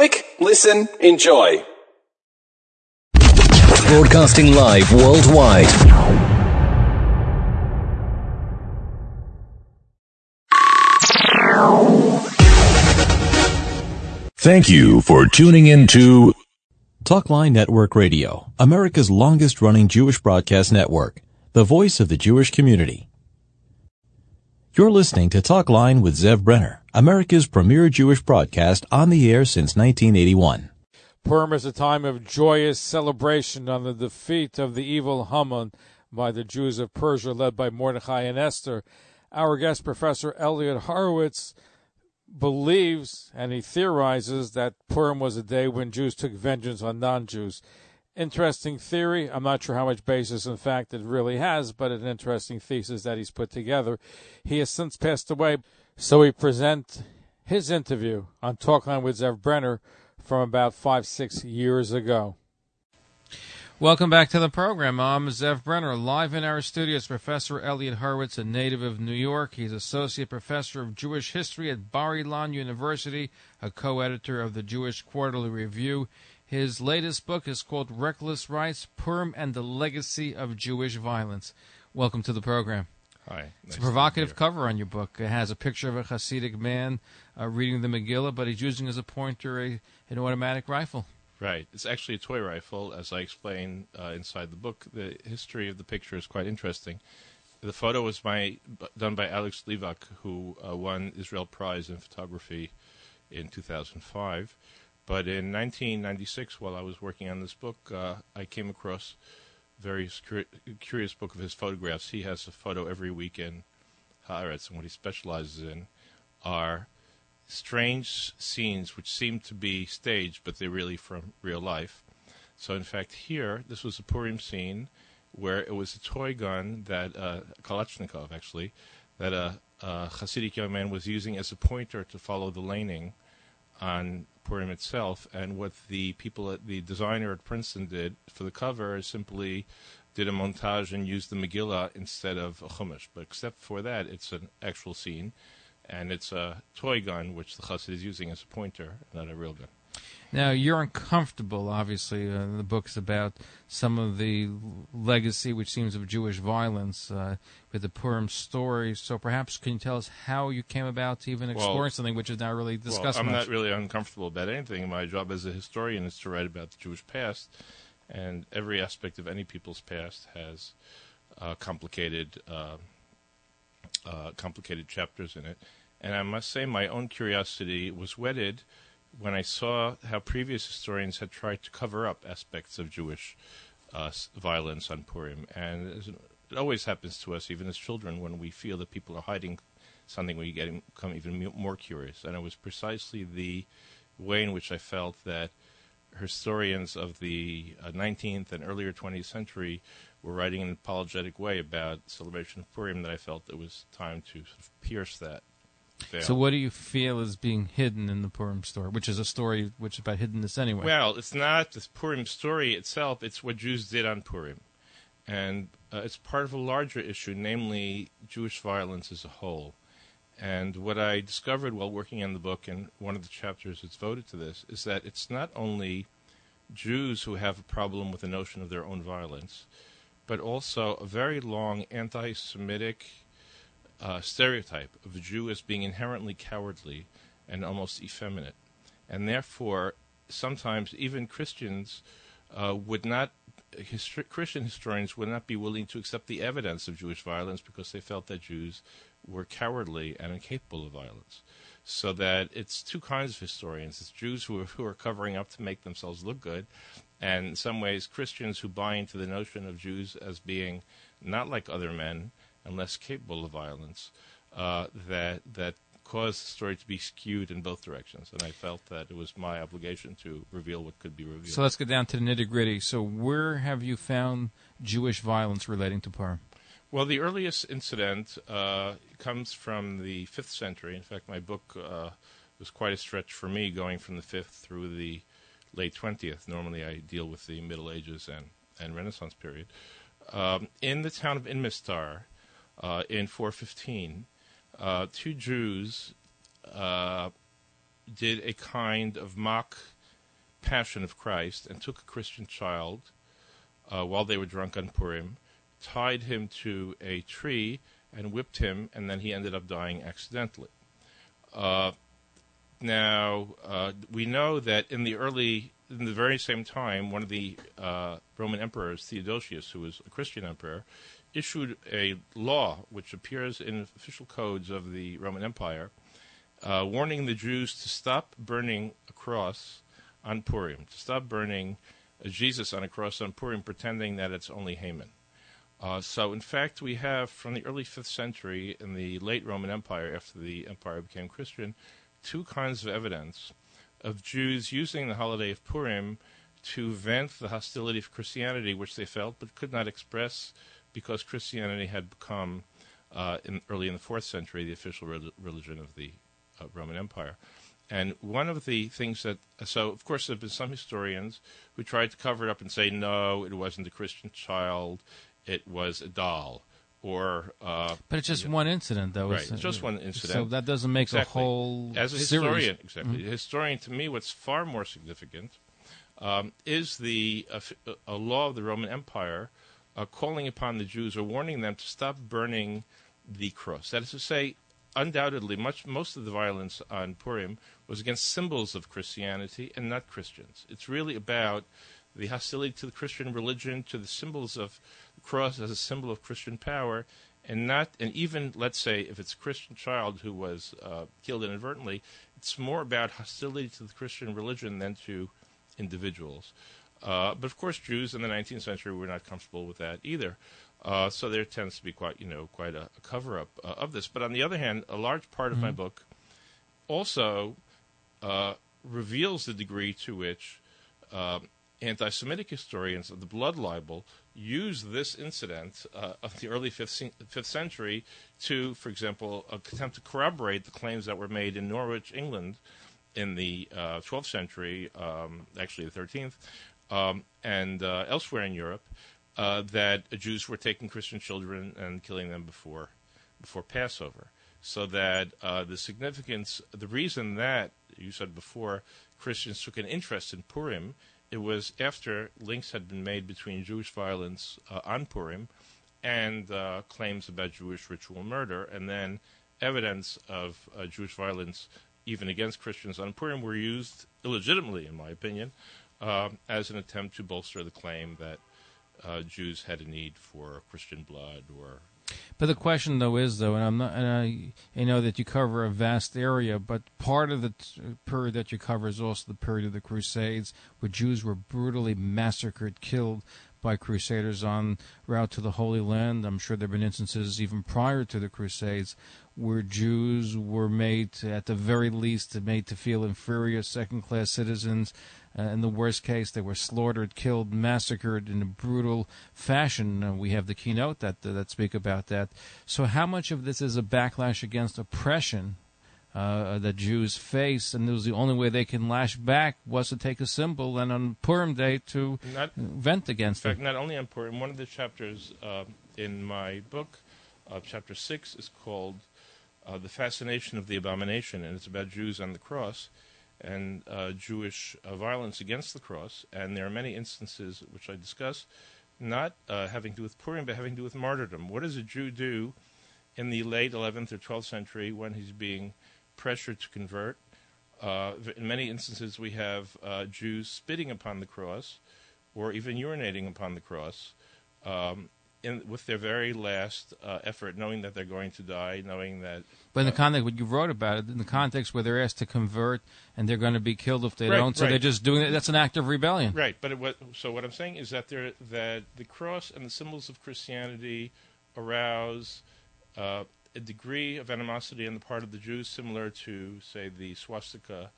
Click, listen, enjoy. Broadcasting live worldwide. Thank you for tuning in to Talkline Network Radio, America's longest running Jewish broadcast network, the voice of the Jewish community. You're listening to Talkline with Zev Brenner, America's premier Jewish broadcast on the air since 1981. Purim is a time of joyous celebration on the defeat of the evil Haman by the Jews of Persia led by Mordechai and Esther. Our guest professor Elliot Horowitz believes and he theorizes that Purim was a day when Jews took vengeance on non-Jews. Interesting theory. I'm not sure how much basis in fact it really has, but an interesting thesis that he's put together. He has since passed away, so we present his interview on Talkline with Zev Brenner from about five, six years ago. Welcome back to the program. I'm Zev Brenner, live in our studios. Professor Elliot Horowitz, a native of New York. He's associate professor of Jewish history at Bar Ilan University, a co-editor of the Jewish Quarterly Review. His latest book is called Reckless Rites Purim and the Legacy of Jewish Violence. Welcome to the program. Hi. It's a provocative cover on your book. It has a picture of a Hasidic man uh, reading the Megillah, but he's using as a pointer a, an automatic rifle. Right. It's actually a toy rifle, as I explain uh, inside the book. The history of the picture is quite interesting. The photo was by, done by Alex Levac, who uh, won Israel Prize in Photography in 2005. But in 1996, while I was working on this book, uh, I came across very curious book of his photographs. He has a photo every week in Haaretz, and what he specializes in are strange scenes which seem to be staged, but they're really from real life. So, in fact, here, this was a Purim scene where it was a toy gun that uh, Kalashnikov, actually, that a, a Hasidic young man was using as a pointer to follow the leyning on Purim itself. And what the people, at, the designer at Princeton did for the cover is simply did a montage and used the Megillah instead of a Chumash. But except for that, it's an actual scene and it's a toy gun which the chassid is using as a pointer, not a real gun. Now you're uncomfortable. Obviously, uh, the book's about some of the legacy, which seems of Jewish violence, uh, with the Purim story. So perhaps can you tell us how you came about to even exploring well, something which is not really discussed? Well, I'm much? not really uncomfortable about anything. My job as a historian is to write about the Jewish past, and every aspect of any people's past has uh, complicated, uh, uh, complicated chapters in it. And I must say, my own curiosity was whetted when I saw how previous historians had tried to cover up aspects of Jewish uh, violence on Purim. And it always happens to us, even as children, when we feel that people are hiding something, we get become even more curious. And it was precisely the way in which I felt that historians of the uh, 19th and earlier 20th century were writing in an apologetic way about celebration of Purim that I felt it was time to sort of pierce that so, what do you feel is being hidden in the Purim story, which is a story which is about hiddenness anyway? Well, it's not the Purim story itself; it's what Jews did on Purim, and uh, it's part of a larger issue, namely Jewish violence as a whole. And what I discovered while working on the book, and one of the chapters that's voted to this, is that it's not only Jews who have a problem with the notion of their own violence, but also a very long anti-Semitic uh, stereotype of a Jew as being inherently cowardly and almost effeminate. And therefore, sometimes even Christians uh, would not, Christian historians would not be willing to accept the evidence of Jewish violence because they felt that Jews were cowardly and incapable of violence. So that it's two kinds of historians. It's Jews who are, who are covering up to make themselves look good, and in some ways Christians who buy into the notion of Jews as being not like other men and less capable of violence uh, that that caused the story to be skewed in both directions. And I felt that it was my obligation to reveal what could be revealed. So let's get down to the nitty gritty. So where have you found Jewish violence relating to Purim? Well, the earliest incident uh, comes from the fifth century. In fact, my book uh, was quite a stretch for me, going from the fifth through the late twentieth. Normally, I deal with the Middle Ages and and Renaissance period. Um, in the town of Inmestar, uh, in 415, uh, two Jews uh, did a kind of mock passion of Christ and took a Christian child uh, while they were drunk on Purim, tied him to a tree, and whipped him, and then he ended up dying accidentally. Uh, now, uh, we know that in the early, in the very same time, one of the uh, Roman emperors, Theodosius, who was a Christian emperor, issued a law which appears in official codes of the Roman Empire, uh, warning the Jews to stop burning a cross on Purim, to stop burning Jesus on a cross on Purim, pretending that it's only Haman. Uh, so, in fact, we have from the early 5th century in the late Roman Empire, after the empire became Christian, two kinds of evidence of Jews using the holiday of Purim to vent the hostility of Christianity, which they felt but could not express because Christianity had become, uh, in, early in the 4th century, the official re- religion of the uh, Roman Empire. And one of the things that, so of course, there have been some historians who tried to cover it up and say, no, it wasn't a Christian child, it was a doll. Or, uh, but it's just one incident, though. Right, it's just one incident. So that doesn't make exactly. a whole as a series. historian. Exactly, mm-hmm. a historian to me, what's far more significant um, is the uh, a law of the Roman Empire uh, calling upon the Jews or warning them to stop burning the cross. That is to say, undoubtedly, much most of the violence on Purim was against symbols of Christianity and not Christians. It's really about the hostility to the Christian religion, to the symbols of the cross as a symbol of Christian power, and not, and even let's say if it's a Christian child who was uh, killed inadvertently, it's more about hostility to the Christian religion than to individuals. Uh, but of course, Jews in the 19th century were not comfortable with that either. Uh, so there tends to be quite, you know, quite a, a cover-up uh, of this. But on the other hand, a large part mm-hmm. of my book also uh, reveals the degree to which um, anti-Semitic historians of the blood libel use this incident uh, of the early fifth, fifth, century to, for example, attempt to corroborate the claims that were made in Norwich, England, in the uh, 12th century, um, actually the 13th, um, and uh, elsewhere in Europe, uh, that Jews were taking Christian children and killing them before before Passover. So that uh, the significance, the reason that you said before, Christians took an interest in Purim it was after links had been made between Jewish violence uh, on Purim and uh, claims about Jewish ritual murder, and then evidence of uh, Jewish violence even against Christians on Purim were used illegitimately, in my opinion, um, as an attempt to bolster the claim that uh, Jews had a need for Christian blood or but the question, though, is though, and I'm not, and I, I know that you cover a vast area, but part of the t- period that you cover is also the period of the Crusades, where Jews were brutally massacred, killed by Crusaders on route to the Holy Land. I'm sure there have been instances even prior to the Crusades where Jews were made, to, at the very least, made to feel inferior, second-class citizens. Uh, in the worst case, they were slaughtered, killed, massacred in a brutal fashion. Uh, we have the kinot that that speak about that. So, how much of this is a backlash against oppression uh, that Jews face, and it was the only way they can lash back was to take a symbol and on Purim Day to not, vent against in fact, it. Not only on Purim, one of the chapters uh, in my book, uh, chapter six, is called uh, "The Fascination of the Abomination," and it's about Jews on the cross and uh, Jewish uh, violence against the cross. And there are many instances which I discuss, not having to do with Purim, but having to do with martyrdom. What does a Jew do in the late 11th or 12th century when he's being pressure to convert. Uh, in many instances, we have uh, Jews spitting upon the cross or even urinating upon the cross um, in, with their very last uh, effort, knowing that they're going to die, knowing that. But in the uh, context, what you wrote about it, in the context where they're asked to convert and they're going to be killed if they right, don't, so right. they're just doing it. That's an act of rebellion. Right. But it, so what I'm saying is that there, that the cross and the symbols of Christianity arouse uh, a degree of animosity on the part of the Jews similar to, say, the swastika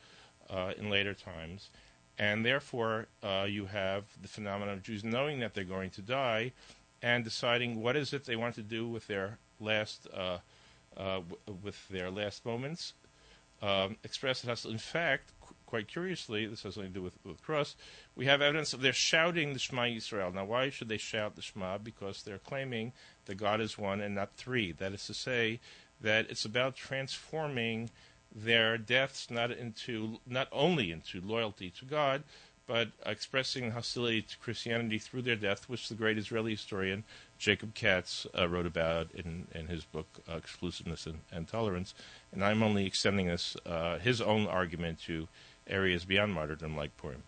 uh, in later times. And therefore, uh, you have the phenomenon of Jews knowing that they're going to die and deciding what is it they want to do with their last, uh, uh w- with their last moments. Um, express it has, in fact, quite curiously, this has something to do with, with cross, we have evidence of their shouting the Shema Yisrael. Now, why should they shout the Shema? Because they're claiming that God is one and not three. That is to say, that it's about transforming their deaths not into not only into loyalty to God, but expressing hostility to Christianity through their death, which the great Israeli historian Jacob Katz uh, wrote about in, in his book uh, Exclusiveness and, and, Tolerance. And I'm only extending this uh, his own argument to areas beyond martyrdom like Purim.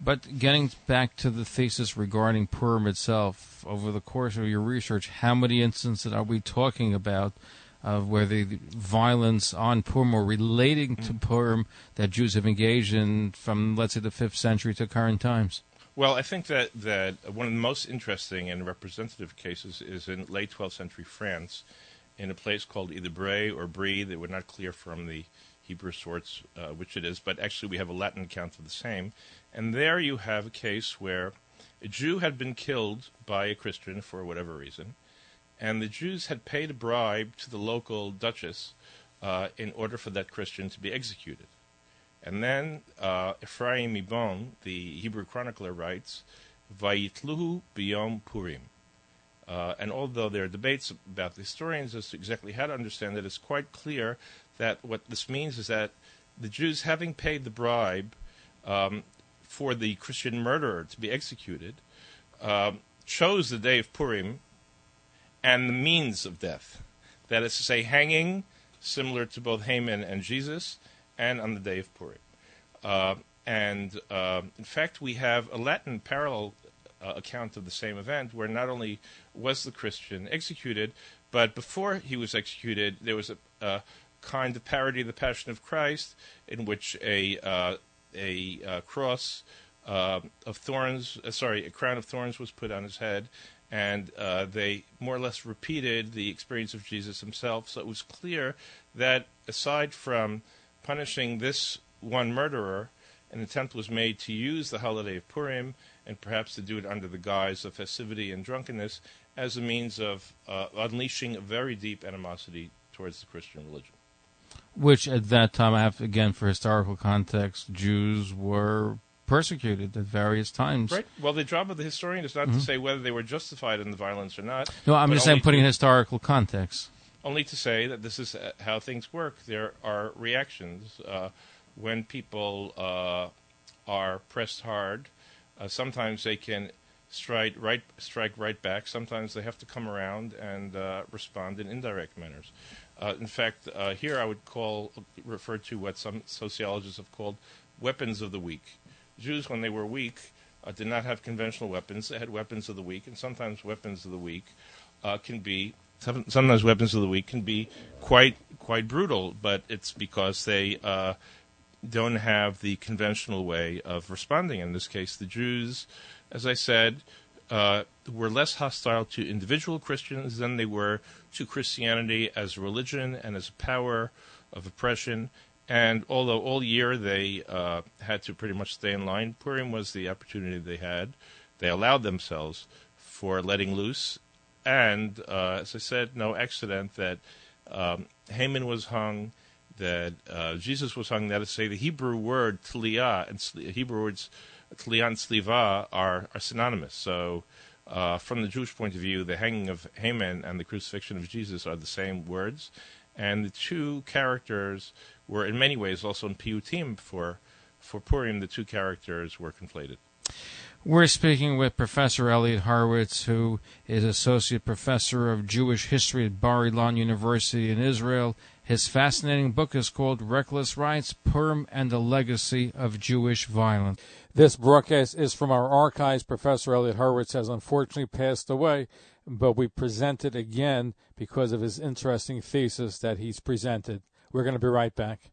But getting back to the thesis regarding Purim itself, over the course of your research, how many instances are we talking about of where the violence on Purim or relating to mm. Purim that Jews have engaged in from, let's say, the fifth century to current times? Well, I think that, that one of the most interesting and representative cases is in late 12th century France, in a place called either Bray or Brie. They were not clear from the Hebrew source uh, which it is, but actually we have a Latin account of the same. And there you have a case where a Jew had been killed by a Christian for whatever reason, and the Jews had paid a bribe to the local duchess uh, in order for that Christian to be executed. And then uh, Ephraim of Bonn, the Hebrew chronicler, writes, Vayitluhu biyom Purim. Uh, and although there are debates about the historians as to exactly how to understand it, it's quite clear that what this means is that the Jews, having paid the bribe um, for the Christian murderer to be executed, uh, chose the day of Purim and the means of death. That is to say, hanging, similar to both Haman and Jesus, and on the day of Purim. Uh, and uh, in fact, we have a Latin parallel uh, account of the same event where not only was the Christian executed, but before he was executed, there was a, a kind of parody of the Passion of Christ in which a uh, a uh, cross uh, of thorns, sorry, a crown of thorns was put on his head, and uh, they more or less repeated the experience of Jesus himself. So it was clear that aside from punishing this one murderer, an attempt was made to use the holiday of Purim and perhaps to do it under the guise of festivity and drunkenness as a means of uh, unleashing a very deep animosity towards the Christian religion. Which at that time, I have again for historical context, Jews were persecuted at various times. Right. Well, the job of the historian is not mm-hmm. to say whether they were justified in the violence or not. No, I'm just saying putting to, historical context. Only to say that this is uh, how things work. There are reactions uh, when people uh, are pressed hard. Uh, sometimes they can strike right, strike right back. Sometimes they have to come around and uh, respond in indirect manners. Uh, in fact, here I would call refer to what some sociologists have called weapons of the weak. Jews, when they were weak, uh, did not have conventional weapons. They had weapons of the weak, and sometimes weapons of the weak uh, can be sometimes weapons of the weak can be quite quite brutal. But it's because they uh, don't have the conventional way of responding. In this case, the Jews, as I said, uh, were less hostile to individual Christians than they were to Christianity as a religion and as a power of oppression. And although all year they uh, had to pretty much stay in line, Purim was the opportunity they had. They allowed themselves for letting loose. And uh, as I said, no accident that um, Haman was hung, that uh, Jesus was hung. That is to say, the Hebrew word tliyah and Hebrew words tliyah and sliva are, are synonymous. So, uh, from the Jewish point of view, the hanging of Haman and the crucifixion of Jesus are the same words. And the two characters were in many ways also in Piyutim for for Purim. The two characters were conflated. We're speaking with Professor Elliot Horowitz, who is Associate Professor of Jewish History at Bar Ilan University in Israel. His fascinating book is called Reckless Rites Purim and the Legacy of Jewish Violence. This broadcast is from our archives. Professor Elliot Horowitz has unfortunately passed away, but we present it again because of his interesting thesis that he's presented. We're going to be right back.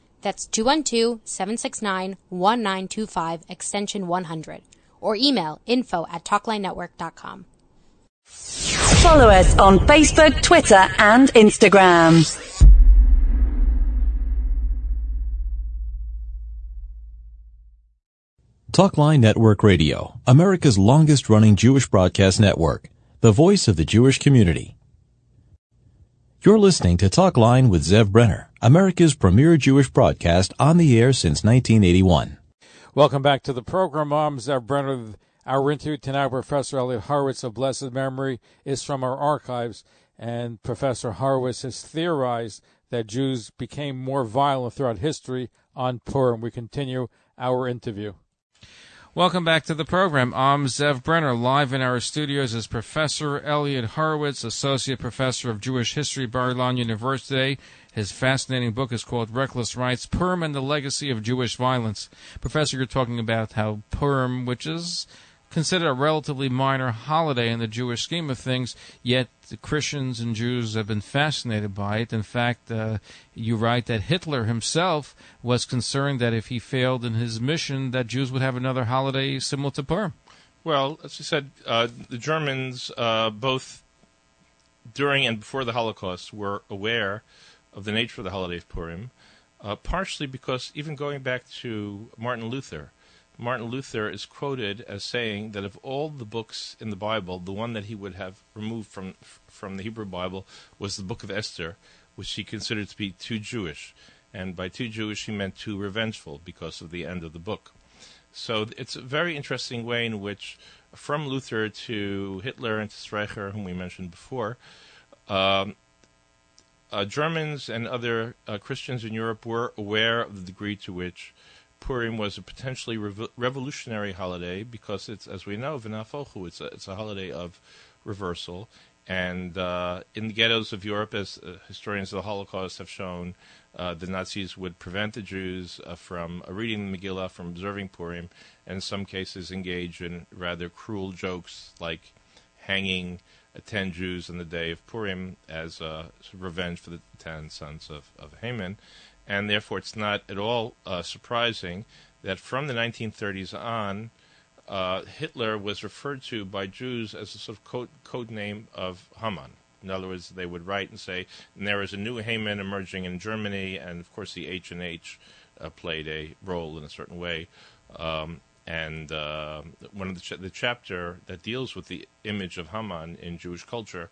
That's 212 769 1925, extension 100. Or email info at talklinenetwork.com. Follow us on Facebook, Twitter, and Instagram. Talkline Network Radio, America's longest running Jewish broadcast network, the voice of the Jewish community. You're listening to Talkline with Zev Brenner, America's premier Jewish broadcast on the air since 1981. Welcome back to the program. I'm Zev Brenner. Our interview tonight, Professor Elliot Horowitz of blessed memory, is from our archives, and Professor Horowitz has theorized that Jews became more violent throughout history on Purim. We continue our interview. Welcome back to the program. I'm Zev Brenner. Live in our studios is Professor Elliot Horowitz, Associate Professor of Jewish History, Bar Ilan University. His fascinating book is called Reckless Rites, Purim and the Legacy of Jewish Violence. Professor, you're talking about how Purim, which is considered a relatively minor holiday in the Jewish scheme of things, yet Christians and Jews have been fascinated by it. In fact, uh, you write that Hitler himself was concerned that if he failed in his mission, that Jews would have another holiday similar to Purim. Well, as you said, uh, the Germans, uh, both during and before the Holocaust, were aware of the nature of the holiday of Purim, uh, partially because even going back to Martin Luther, Martin Luther is quoted as saying that of all the books in the Bible, the one that he would have removed from from the Hebrew Bible was the book of Esther, which he considered to be too Jewish. And by too Jewish, he meant too revengeful because of the end of the book. So it's a very interesting way in which, from Luther to Hitler and to Streicher, whom we mentioned before, um, uh, Germans and other uh, Christians in Europe were aware of the degree to which Purim was a potentially revo- revolutionary holiday because it's, as we know, V'nafochu, it's a, it's a holiday of reversal. And uh, in the ghettos of Europe, as uh, historians of the Holocaust have shown, uh, the Nazis would prevent the Jews uh, from uh, reading the Megillah, from observing Purim, and in some cases engage in rather cruel jokes like hanging uh, ten Jews on the day of Purim as revenge for the ten sons of, of Haman and therefore it's not at all uh, surprising that from the 1930s on, uh, Hitler was referred to by Jews as a sort of code, code name of Haman. In other words, they would write and say, and there is a new Haman emerging in Germany, and of course the H and H uh, played a role in a certain way. Um, and uh, one of the, ch- the chapter that deals with the image of Haman in Jewish culture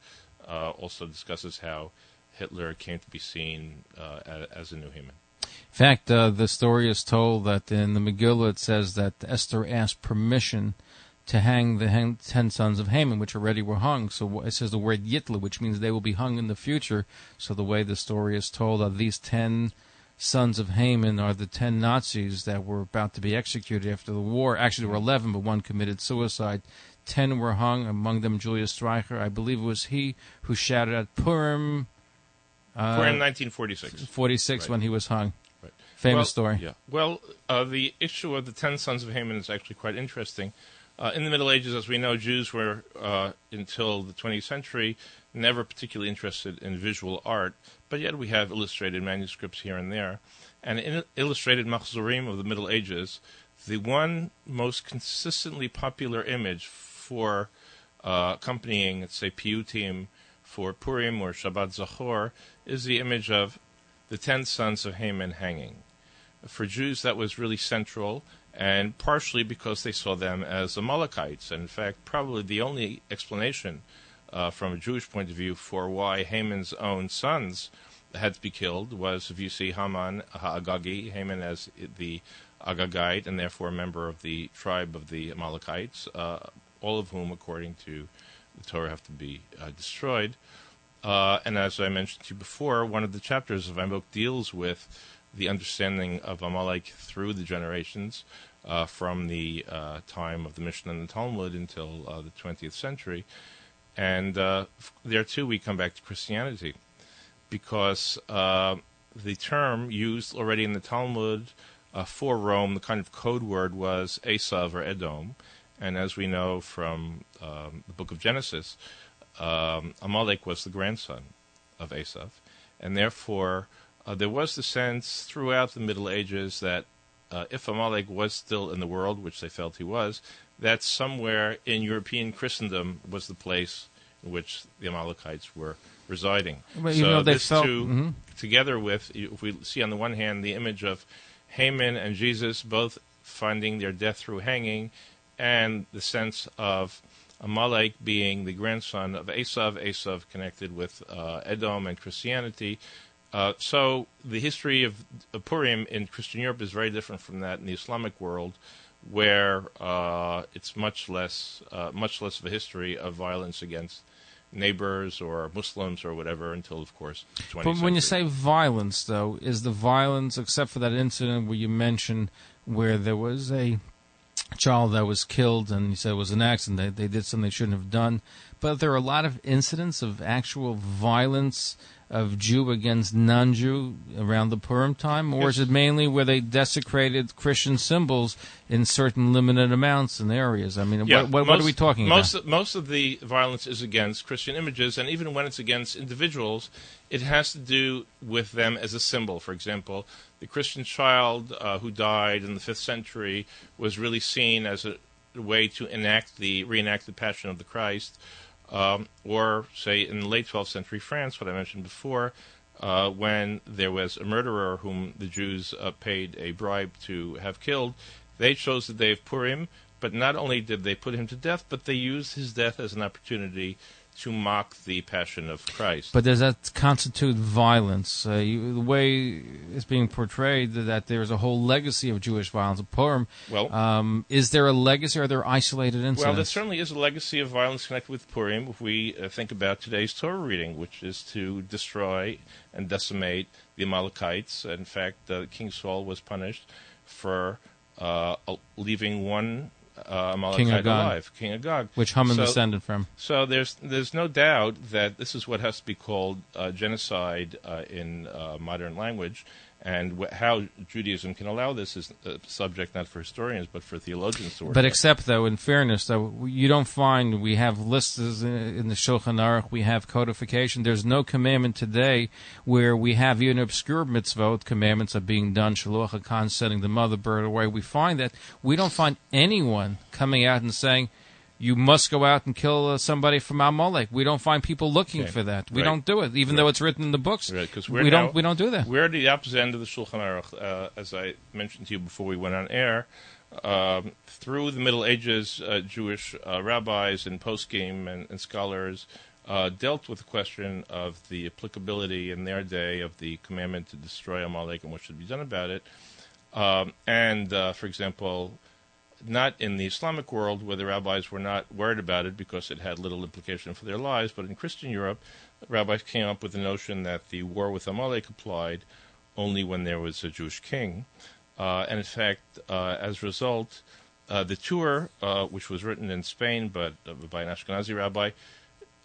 uh, also discusses how Hitler came to be seen uh, as a new Haman. In fact, uh, the story is told that in the Megillah it says that Esther asked permission to hang the ten sons of Haman, which already were hung. So it says the word Yitla, which means they will be hung in the future. So the way the story is told are these ten sons of Haman are the ten Nazis that were about to be executed after the war. Actually, there were eleven, but one committed suicide. Ten were hung, among them Julius Streicher. I believe it was he who shouted at Purim uh, in 1946. 46 right. when he was hung. Right. Famous well, story. Yeah. Well, uh, the issue of the ten sons of Haman is actually quite interesting. Uh, in the Middle Ages, as we know, Jews were, uh, until the 20th century, never particularly interested in visual art, but yet we have illustrated manuscripts here and there. And in illustrated Machzorim of the Middle Ages, the one most consistently popular image for uh, accompanying, let's say, piyutim for Purim or Shabbat Zachor is the image of the ten sons of Haman hanging. For Jews, that was really central, and partially because they saw them as Amalekites. And in fact, probably the only explanation uh, from a Jewish point of view for why Haman's own sons had to be killed was if you see Haman Agagi, Haman as the Agagite, and therefore a member of the tribe of the Amalekites, uh, all of whom, according to the Torah have to be uh, destroyed. Uh, and as I mentioned to you before, one of the chapters of my book deals with the understanding of Amalek through the generations, uh, from the uh, time of the Mishnah and the Talmud until uh, the 20th century. And uh, there too, we come back to Christianity, because the term used already in the Talmud for Rome, the kind of code word was Esav or Edom and as we know from um, the book of Genesis, um, Amalek was the grandson of Esav. And therefore, uh, there was the sense throughout the Middle Ages that uh, if Amalek was still in the world, which they felt he was, that somewhere in European Christendom was the place in which the Amalekites were residing. Well, so this felt, two, mm-hmm. together with, if we see on the one hand the image of Haman and Jesus, both finding their death through hanging, and the sense of Amalek being the grandson of Esav, Esav connected with uh, Edom and Christianity. Uh, so the history of, of Purim in Christian Europe is very different from that in the Islamic world, where uh, it's much less uh, much less of a history of violence against neighbors or Muslims or whatever until, of course, 20th But when you say violence, though, is the violence, except for that incident where you mentioned where there was a child that was killed and he said it was an accident, they, they did something they shouldn't have done, but there are a lot of incidents of actual violence of Jew against non-Jew around the Purim time, or is it mainly where they desecrated Christian symbols in certain limited amounts and areas? I mean, Yeah, what, what, what are we talking most about? Most of the violence is against Christian images, and even when it's against individuals, it has to do with them as a symbol. For example, the Christian child uh, who died in the fifth century was really seen as a way to enact the reenact the Passion of the Christ, um, or say in the late 12th century France, what I mentioned before. Uh, when there was a murderer whom the Jews uh, paid a bribe to have killed, they chose the day of Purim, but not only did they put him to death, but they used his death as an opportunity to mock the passion of Christ. But does that constitute violence? Uh, you, the way it's being portrayed that there's a whole legacy of Jewish violence. Purim. Well- um, is there a legacy? Or are there isolated incidents? well, there certainly is a legacy of violence connected with Purim if we uh, think about today's Torah reading, which is to destroy and decimate the Amalekites. In fact, uh, King Saul was punished for uh, leaving one uh, Amalekite Agag. alive, King Agag. which Haman So- descended from. So there's there's no doubt that this is what has to be called uh, genocide uh, in uh, modern language, and wh- how Judaism can allow this is a subject not for historians but for theologians to work. But except though, in fairness, though, you don't find we have lists in the Shulchan Aruch. We have codification. There's no commandment today where we have even obscure mitzvot commandments of being done. Shiluach HaKen setting the mother bird away. We find that we don't find anyone coming out and saying. You must go out and kill uh, somebody from Amalek. We don't find people looking Okay. for that. We Right. don't do it, even though it's written in the books. Right, because we we're don't. We don't do that. We're at the opposite end of the Shulchan Aruch, uh, as I mentioned to you before we went on air. Um, through the Middle Ages, uh, Jewish uh, rabbis and poskim and, and scholars uh, dealt with the question of the applicability in their day of the commandment to destroy Amalek and what should be done about it. Um, and, uh, for example, not in the Islamic world where the rabbis were not worried about it because it had little implication for their lives, but in Christian Europe, rabbis came up with the notion that the war with Amalek applied only when there was a Jewish king. Uh, and in fact, uh, as a result, uh, the Tur, uh, which was written in Spain but uh, by an Ashkenazi rabbi,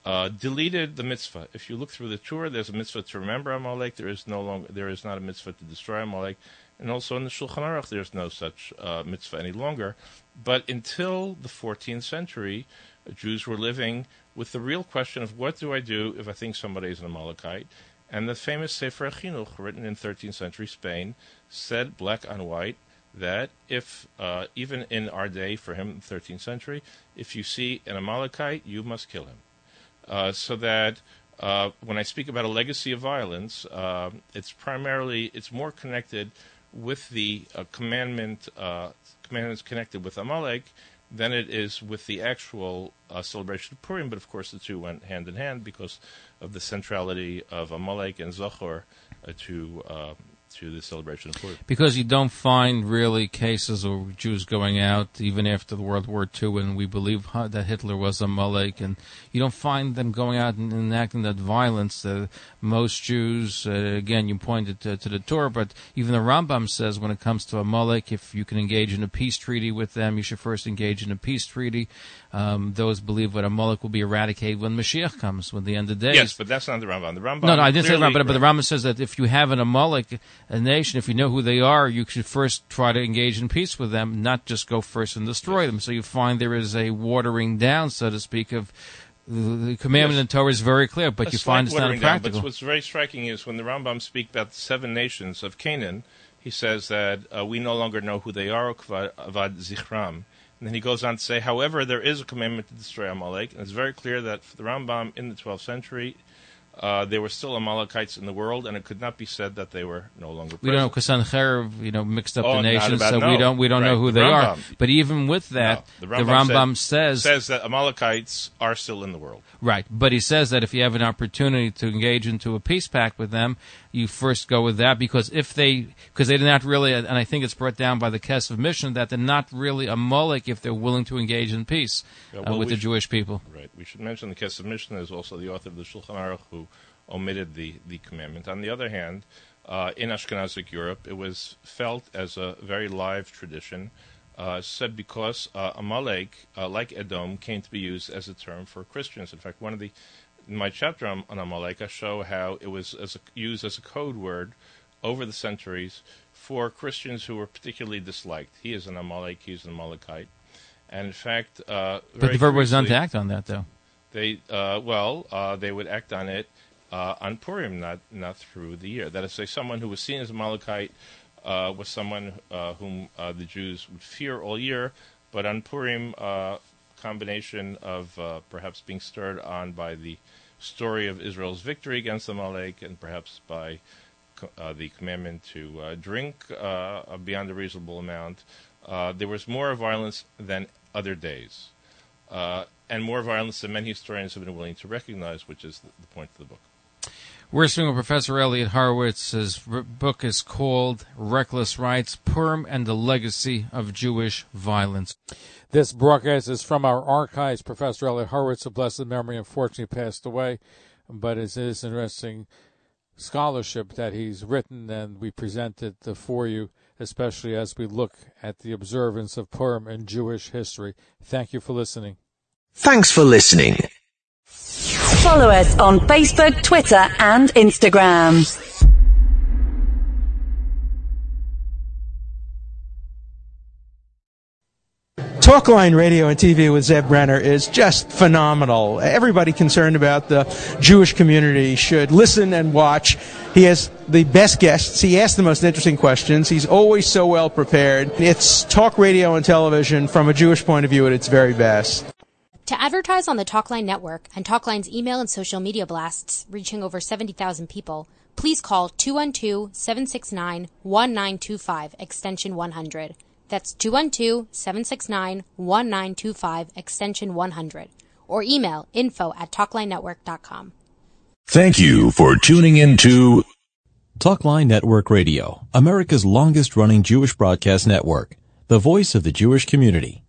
uh, deleted the mitzvah. If you look through the Tur, there's a mitzvah to remember Amalek. There is no longer there is not a mitzvah to destroy Amalek, and also in the Shulchan Aruch there's no such uh, mitzvah any longer. But until the 14th century, Jews were living with the real question of what do I do if I think somebody is an Amalekite. And the famous Sefer Chinuch, written in 13th century Spain, said black on white that if, uh, even in our day for him, 13th century, if you see an Amalekite, you must kill him. Uh, so that uh, when I speak about a legacy of violence, uh, it's primarily it's more connected with the uh, commandment uh, commandments connected with Amalek than it is with the actual uh, celebration of Purim. But of course, the two went hand in hand because of the centrality of Amalek and Zachor uh, to to the celebration of Purim. Because you don't find really cases of Jews going out even after the World War II, and we believe that Hitler was Amalek, and you don't find them going out and enacting that violence. Uh, most Jews, uh, again, you pointed to, to the Torah, but even the Rambam says when it comes to Amalek, if you can engage in a peace treaty with them, you should first engage in a peace treaty. Um, those believe that Amalek will be eradicated when Mashiach comes, when the end of days. Yes, but that's not the Rambam. The Rambam. No, no, I didn't say clearly- Rambam, but, but the Rambam says that if you have an Amalek, a nation, if you know who they are, you should first try to engage in peace with them, not just go first and destroy them. So you find there is a watering down, so to speak, of the, commandment Yes. in Torah is very clear, but A you find it's not watering down, practical. But what's very striking is when the Rambam speaks about the seven nations of Canaan, he says that uh, we no longer know who they are, avad zichram. And then he goes on to say, however, there is a commandment to destroy Amalek, and it's very clear that the Rambam in the 12th century, uh, there were still Amalekites in the world, and it could not be said that they were no longer. We don't know because Sancherib, you know, mixed up Oh, the nations, so no. we don't we don't know who The they are. But even with that, No, the Rambam, says, says that Amalekites are still in the world. right. But he says that if you have an opportunity to engage into a peace pact with them, you first go with that because if they because they're not really, and I think it's brought down by the Kesef Mishnah that they're not really Amalek if they're willing to engage in peace Yeah, uh, with the should- Jewish people. Right. We should mention the Kesef Mishnah is also the author of the Shulchan Aruch who omitted the, the commandment. On the other hand, uh, in Ashkenazic Europe, it was felt as a very live tradition, uh, said because uh, Amalek, uh, like Edom, came to be used as a term for Christians. In fact, one of the in my chapter on, on Amalek, I show how it was as a, used as a code word over the centuries for Christians who were particularly disliked. He is an Amalek, he is an Amalekite. And in fact, uh, But the verb was curiously- to act on that, though. they uh, well, uh, they would act on it uh, on Purim, not not through the year. That is, to say, someone who was seen as Amalekite uh, was someone uh, whom uh, the Jews would fear all year, but on Purim, uh, combination of uh, perhaps being stirred on by the story of Israel's victory against the Amalek, and perhaps by uh, the commandment to uh, drink uh, beyond a reasonable amount, uh, there was more violence than other days and more violence than many historians have been willing to recognize, which is the point of the book. We're speaking with Professor Elliot Horowitz. His book is called Reckless Rites Purim and the Legacy of Jewish Violence. This broadcast is from our archives. Professor Elliot Horowitz, of blessed memory, unfortunately passed away, but it is interesting scholarship that he's written, and we present it for you, especially as we look at the observance of Purim in Jewish history. Thank you for listening. Thanks for listening. Follow us on Facebook, Twitter, and Instagram. Talkline radio and TV with Zev Brenner is just phenomenal. Everybody concerned about the Jewish community should listen and watch. He has the best guests. He asks the most interesting questions. He's always so well prepared. It's talk radio and television from a Jewish point of view at its very best. To advertise on the Talkline network and Talkline's email and social media blasts reaching over 70,000 people, please call 212-769-1925 extension 100. That's 212-769-1925 extension 100 or email info at talklinenetwork.com. Thank you for tuning in to Talkline Network Radio, America's longest running Jewish broadcast network, the voice of the Jewish community.